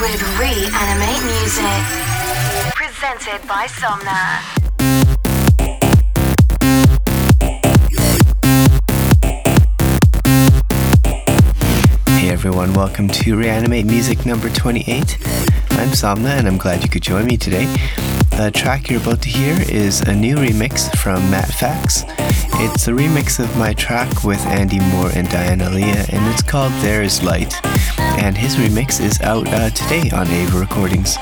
with Reanimate Music. Presented by Somna. Hey everyone, welcome to Reanimate Music number 28. I'm Somna and I'm glad you could join me today. The track you're about to hear is a new remix from Matt Fax. It's a remix of my track with Andy Moore and Diana Leah, and it's called There Is Light. And his remix is out uh, today on Ava Recordings.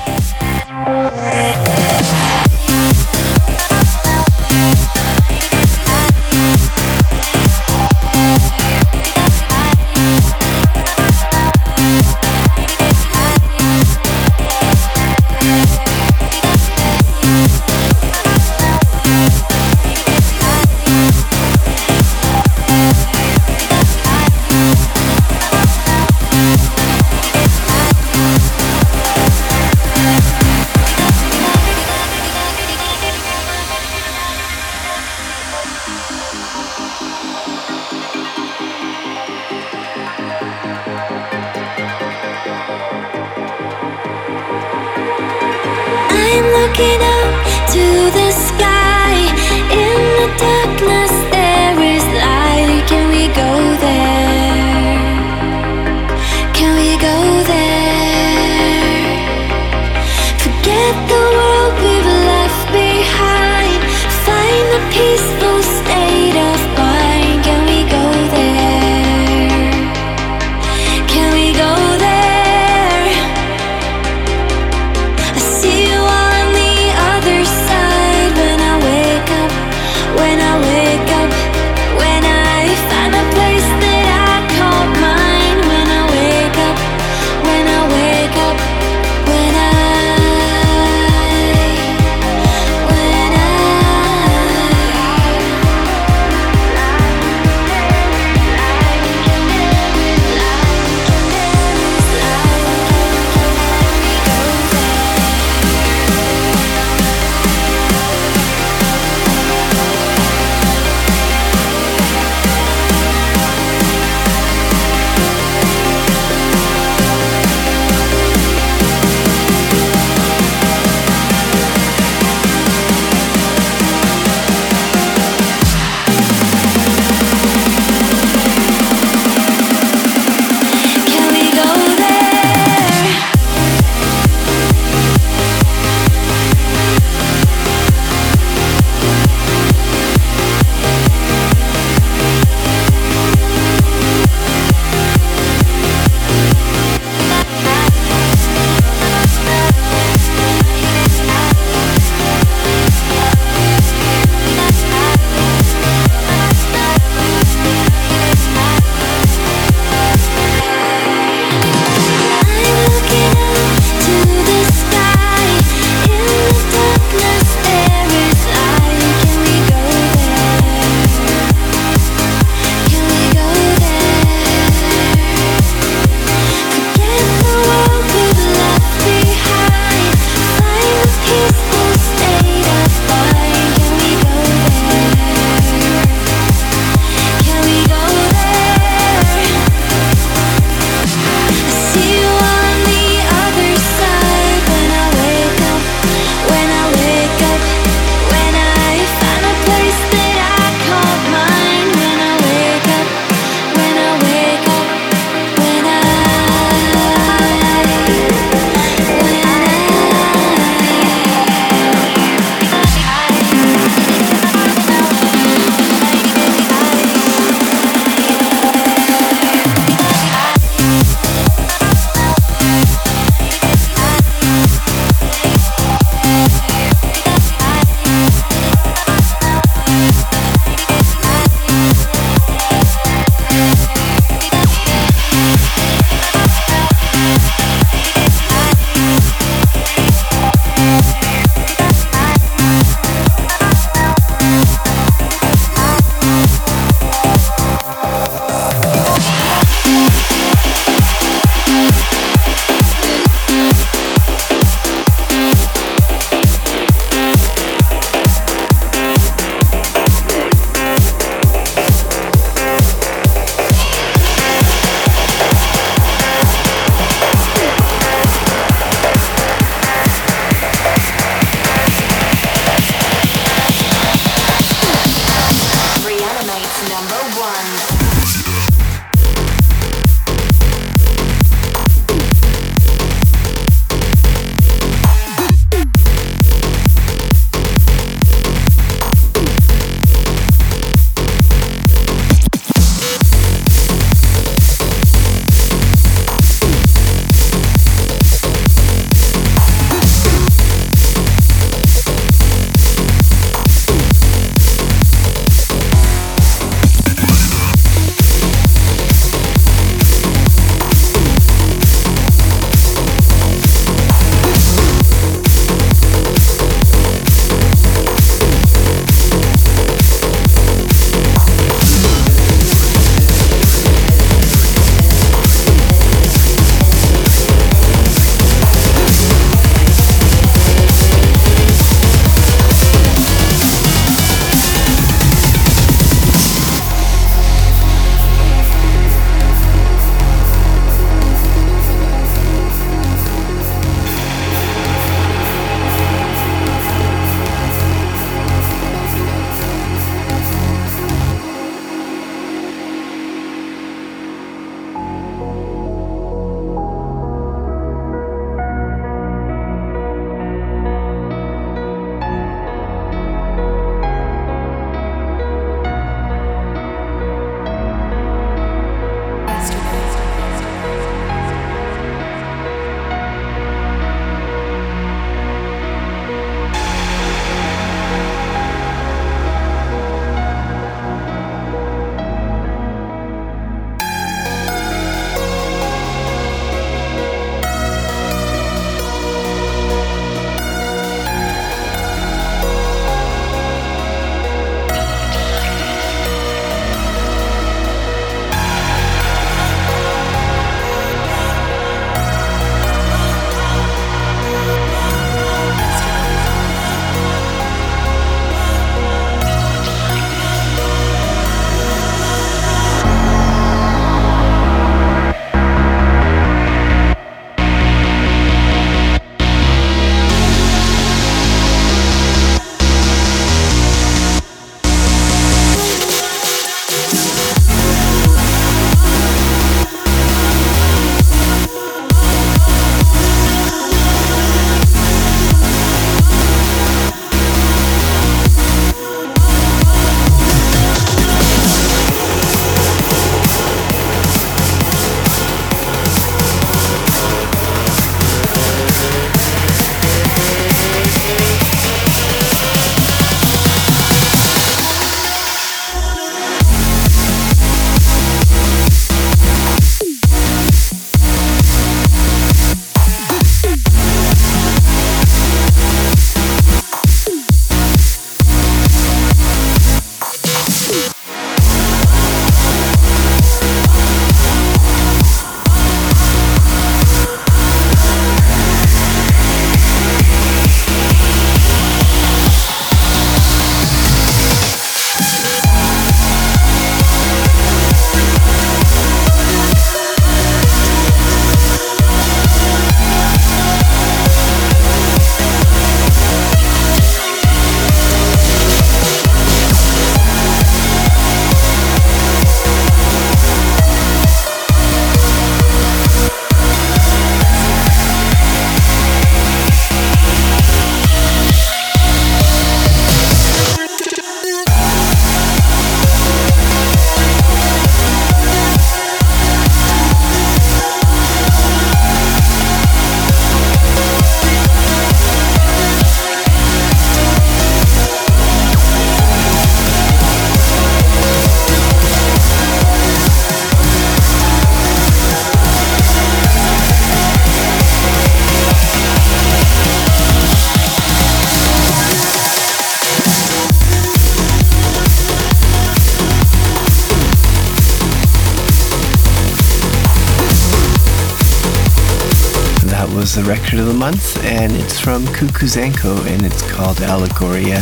And it's from Kukuzenko and it's called Allegoria,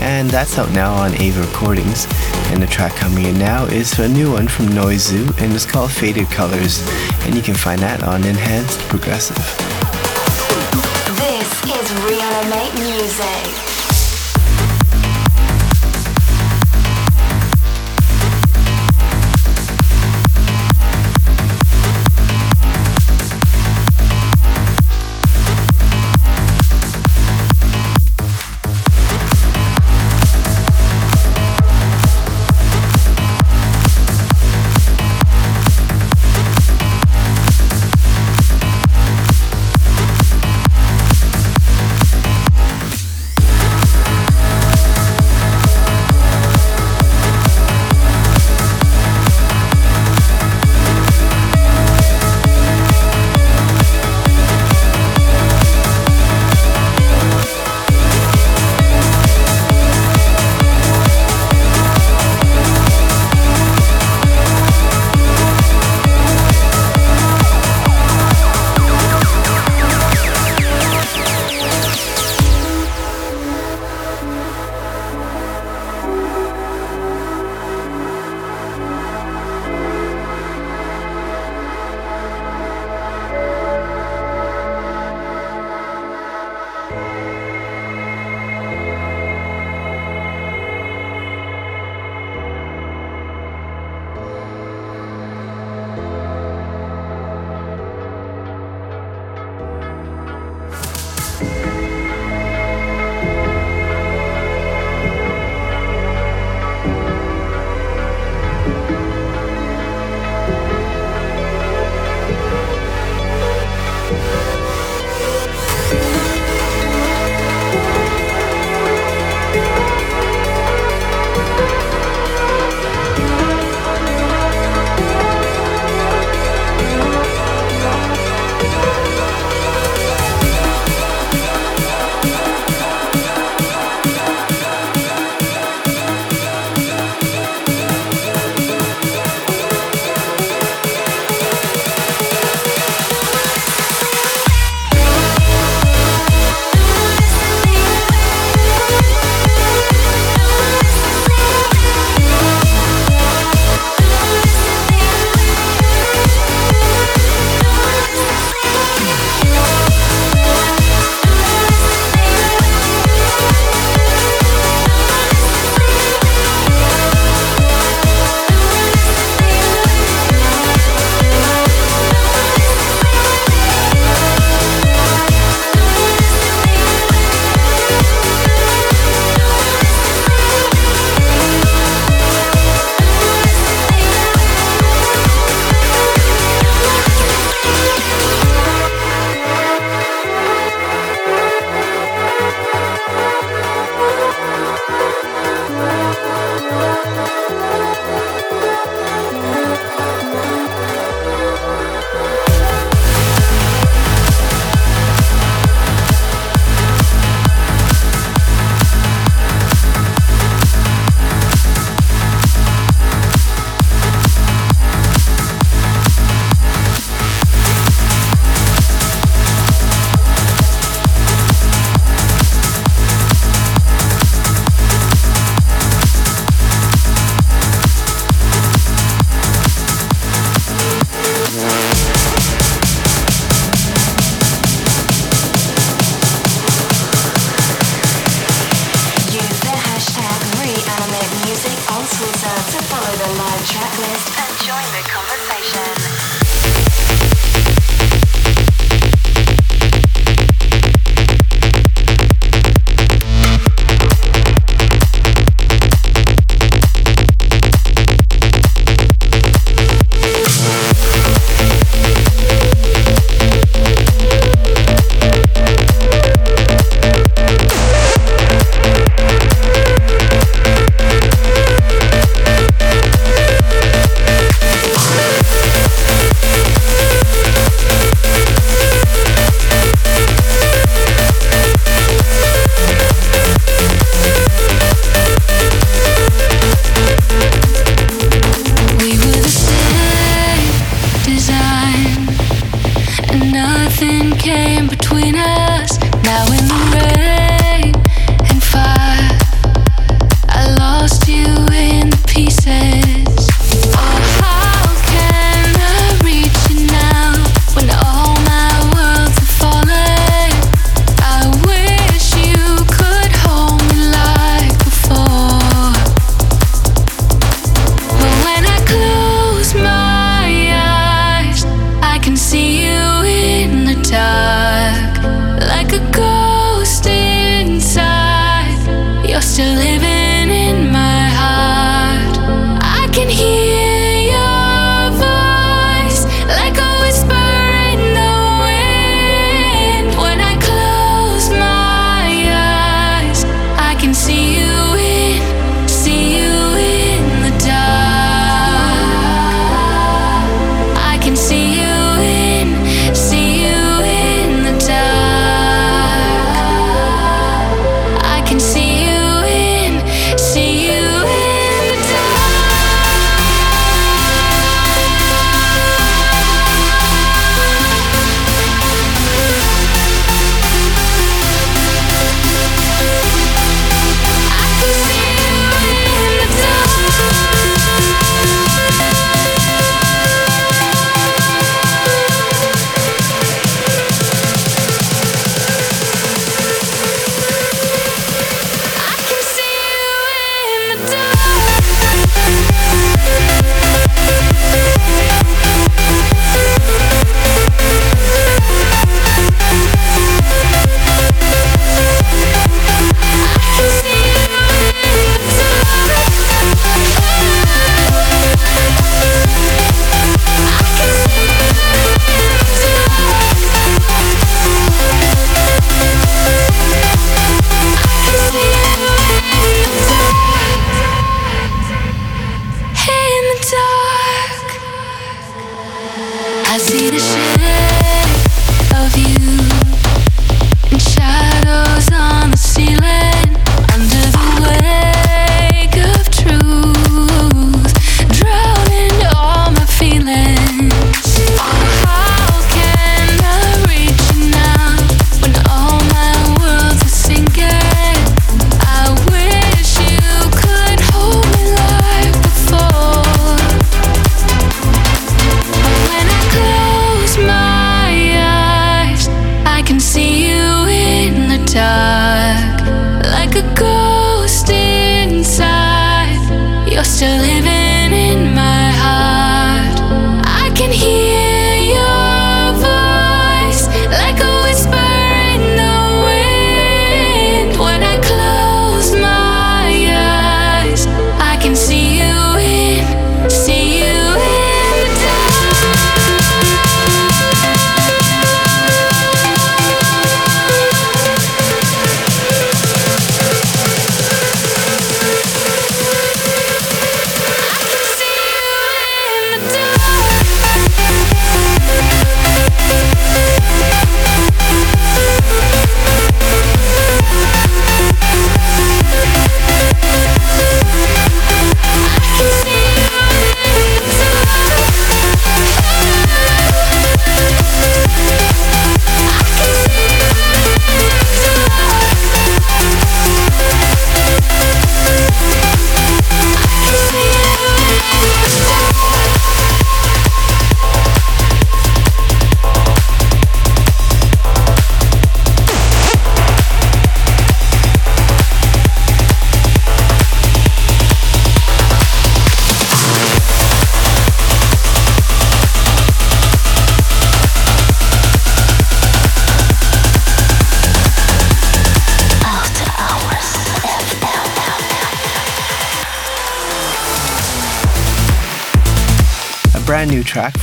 and that's out now on Ava Recordings. And the track coming in now is a new one from Noizu, and it's called Faded Colors, and you can find that on Enhanced Progressive.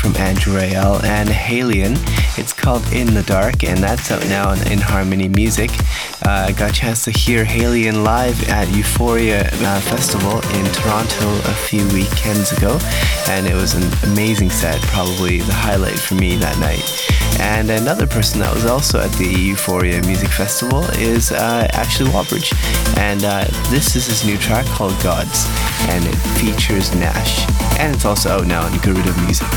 From Andrew Rayel and Halion. It's called In the Dark, and that's out now on In Harmony Music. Uh, I got a chance to hear Halion live at Euphoria uh, Festival in Toronto a few weekends ago, and it was an amazing set, probably the highlight for me that night. And another person that was also at the Euphoria Music Festival is uh, Ashley Wallbridge, and uh, this is his new track called Gods, and it features Nash, and it's also out now on Garuda Music.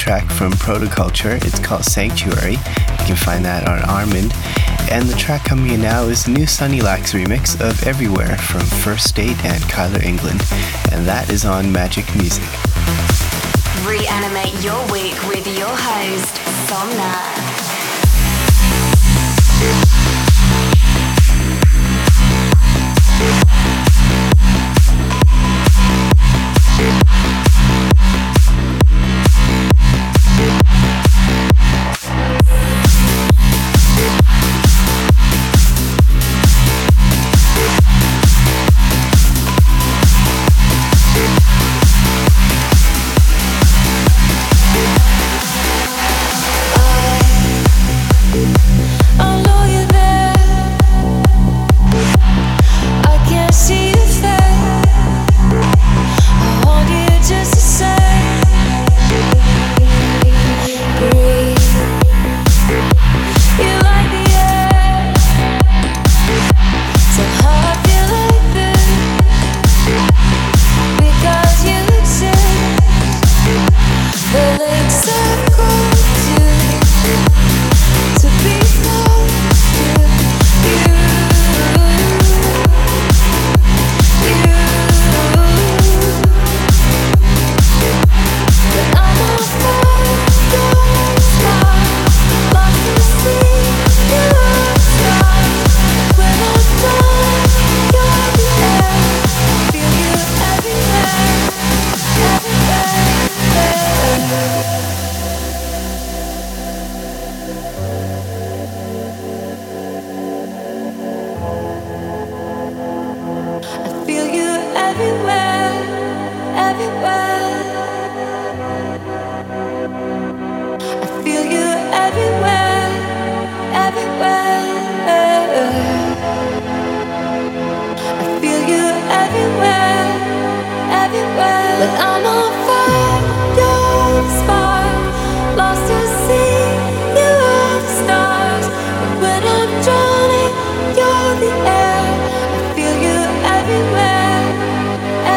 Track from Protoculture. It's called Sanctuary. You can find that on Armind. And the track coming in now is new Sunny Lax remix of Everywhere from First State and Kyler England. And that is on Magik Muzik. Reanimate your week with your host, Somna.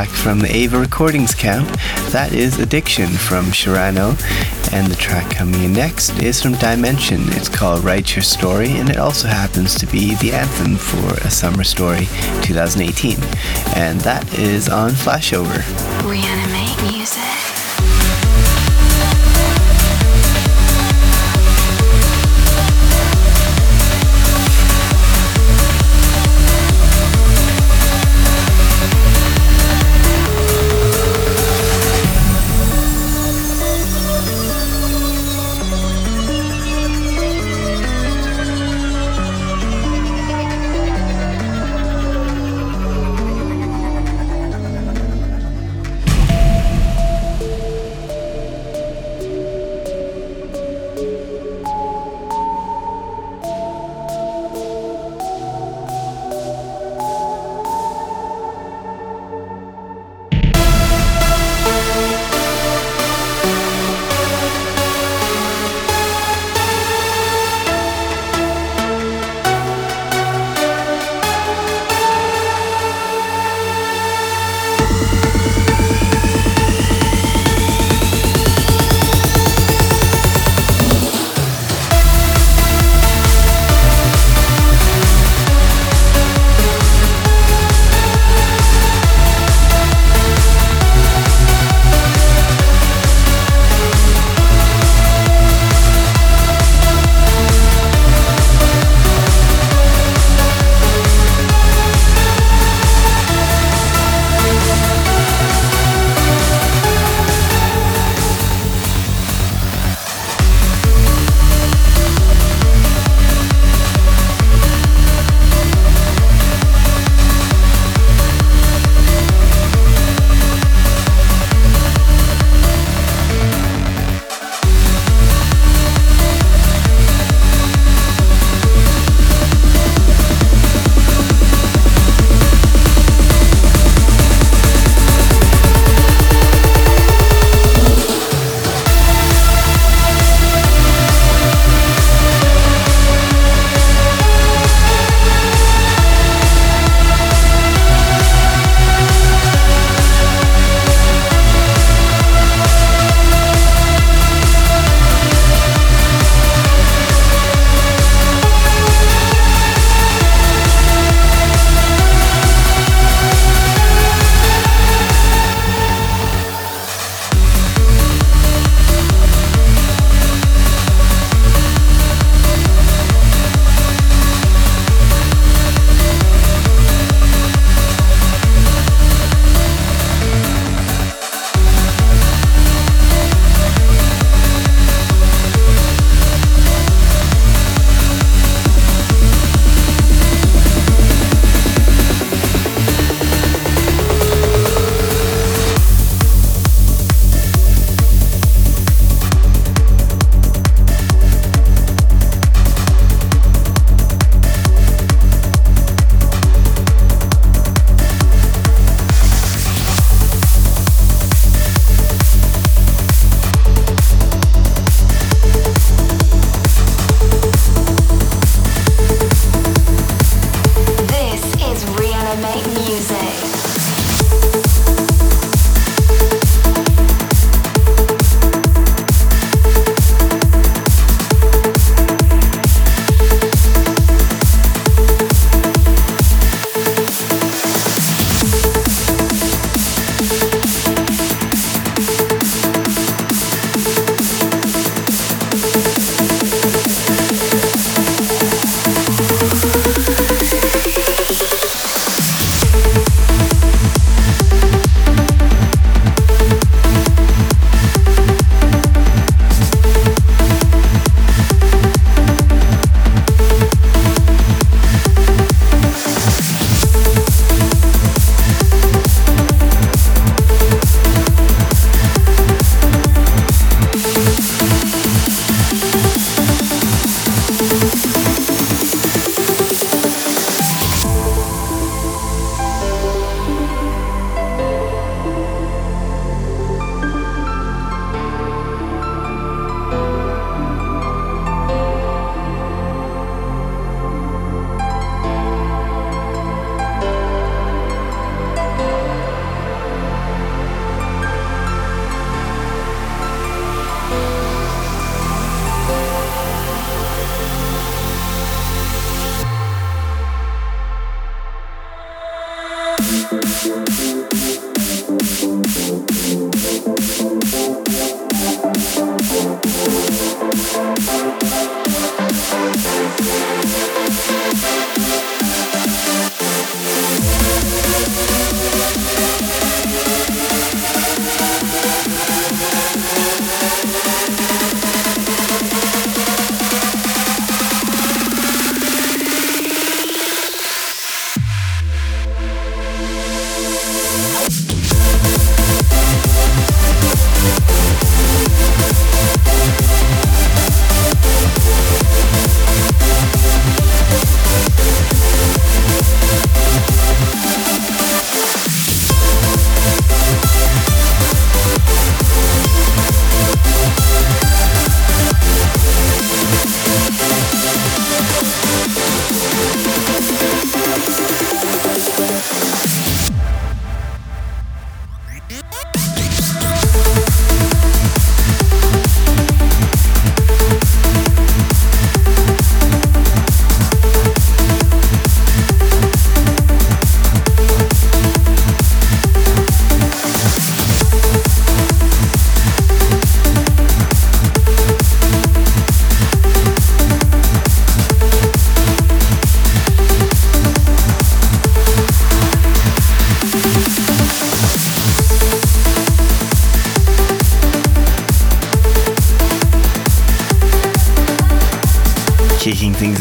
track from the Ava Recordings camp. That is Addiction from Shirano. And the track coming in next is from Dimension. It's called Write Your Story, and it also happens to be the anthem for A Summer Story 2018. And that is on Flashover. Reanimate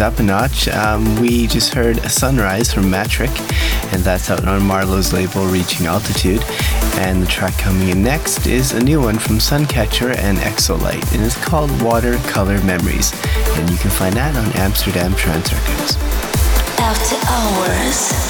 up a notch. Um, we just heard a Sunrise from Matric, and that's out on MaRLo's label Reaching Altitude. And the track coming in next is a new one from Suncatcher and Exolite, and it's called Watercolor Memories. And you can find that on Amsterdam Trance Records. After hours.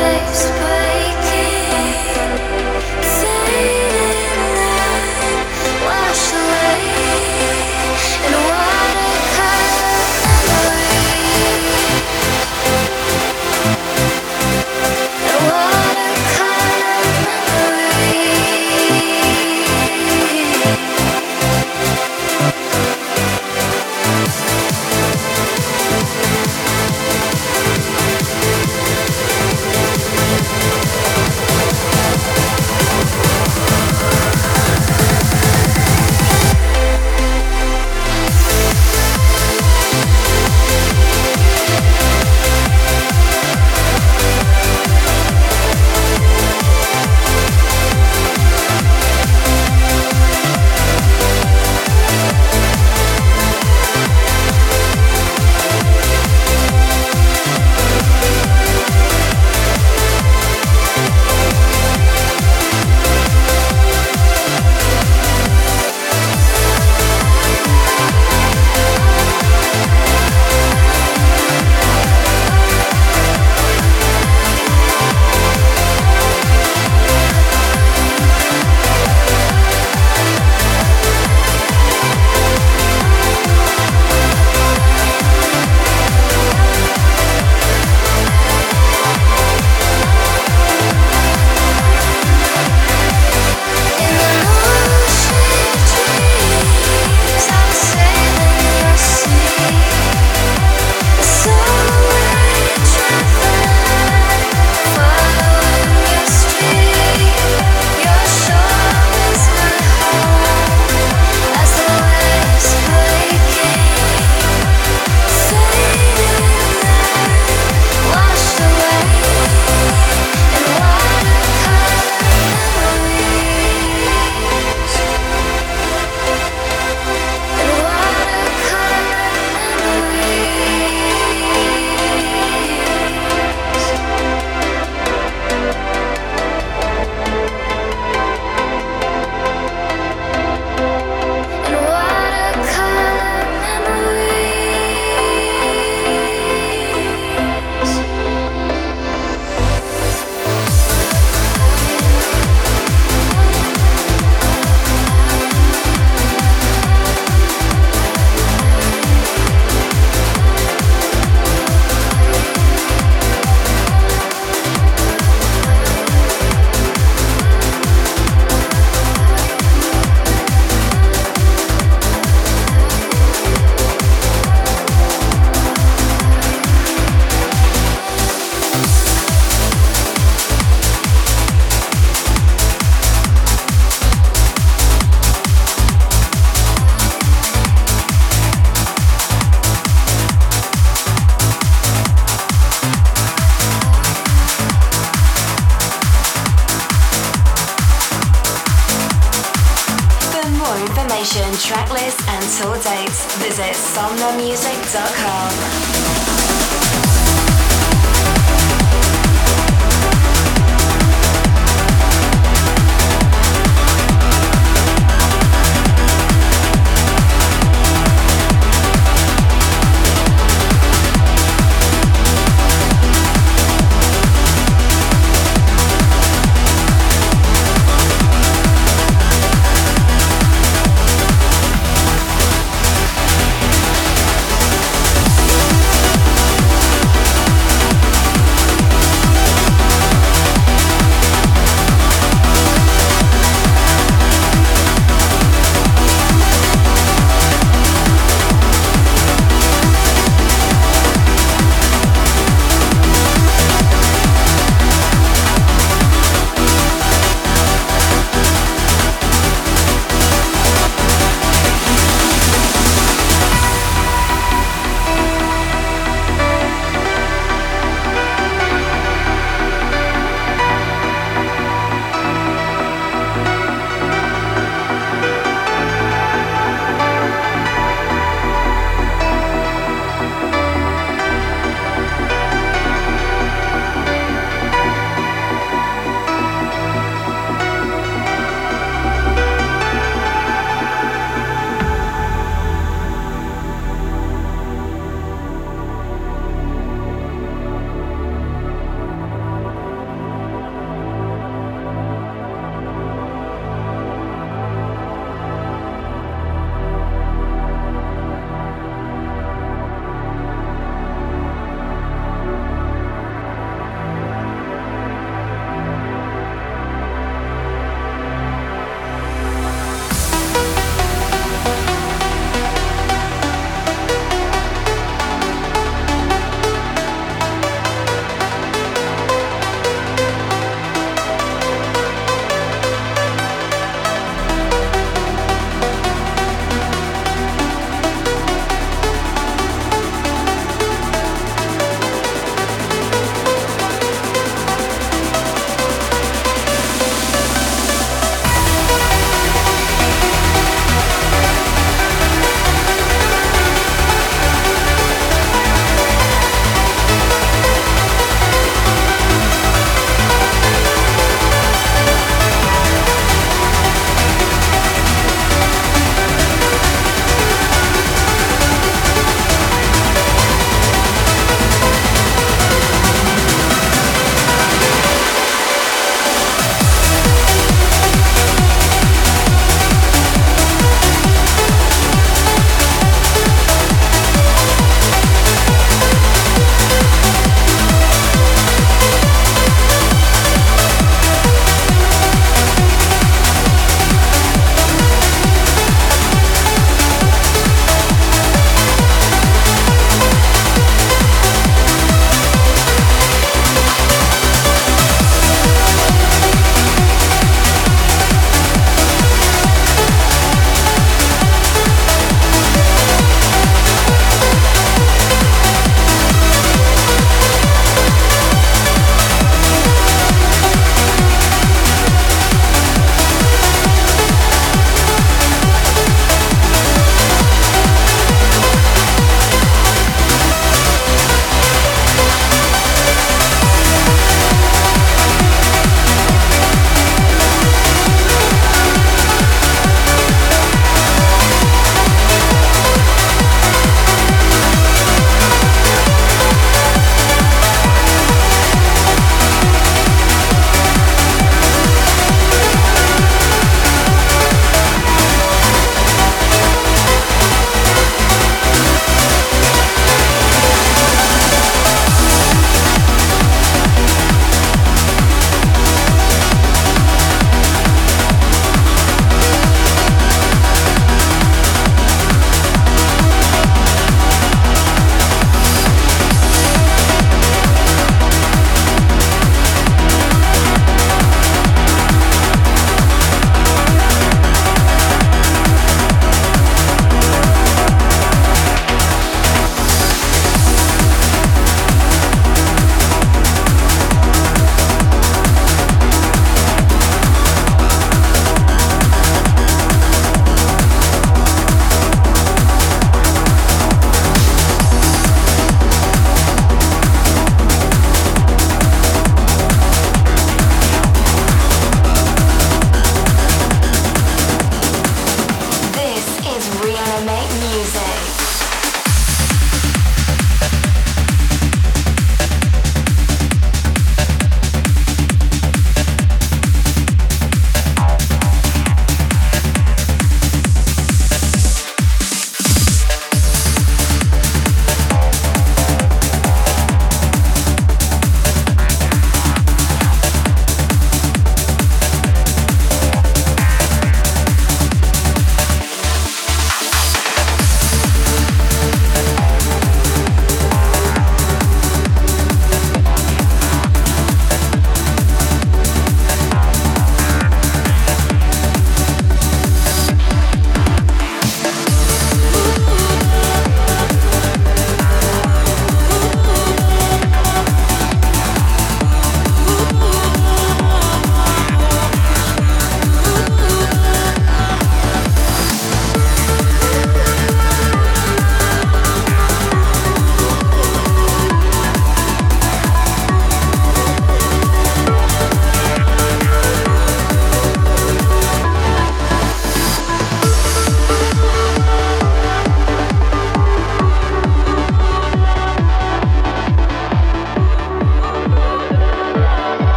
place. Information, tracklist, and tour dates, visit somnamusic.com.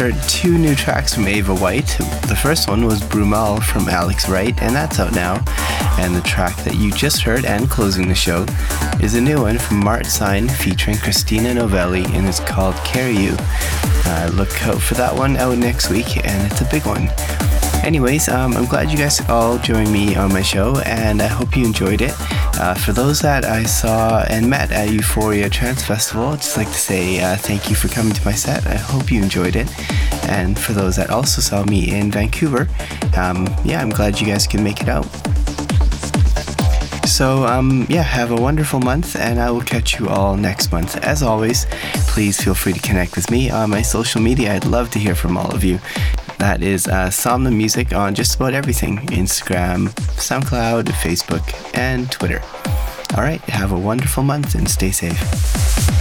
heard two new tracks from Ava White. The first one was Brumal from Alex Wright, and that's out now. And the track that you just heard and closing the show is a new one from Mart Sign featuring Christina Novelli, and it's called Carry You. Uh, look out for that one out next week, and it's a big one. Anyways, um, I'm glad you guys all joined me on my show, and I hope you enjoyed it. Uh, for those that I saw and met at Euphoria Trance Festival, I'd just like to say uh, thank you for coming to my set. I hope you enjoyed it. And for those that also saw me in Vancouver, um, yeah, I'm glad you guys can make it out. So, um, yeah, have a wonderful month, and I will catch you all next month. As always, please feel free to connect with me on my social media. I'd love to hear from all of you. That is uh, Somna Music on just about everything Instagram, SoundCloud, Facebook, and Twitter. All right, have a wonderful month and stay safe.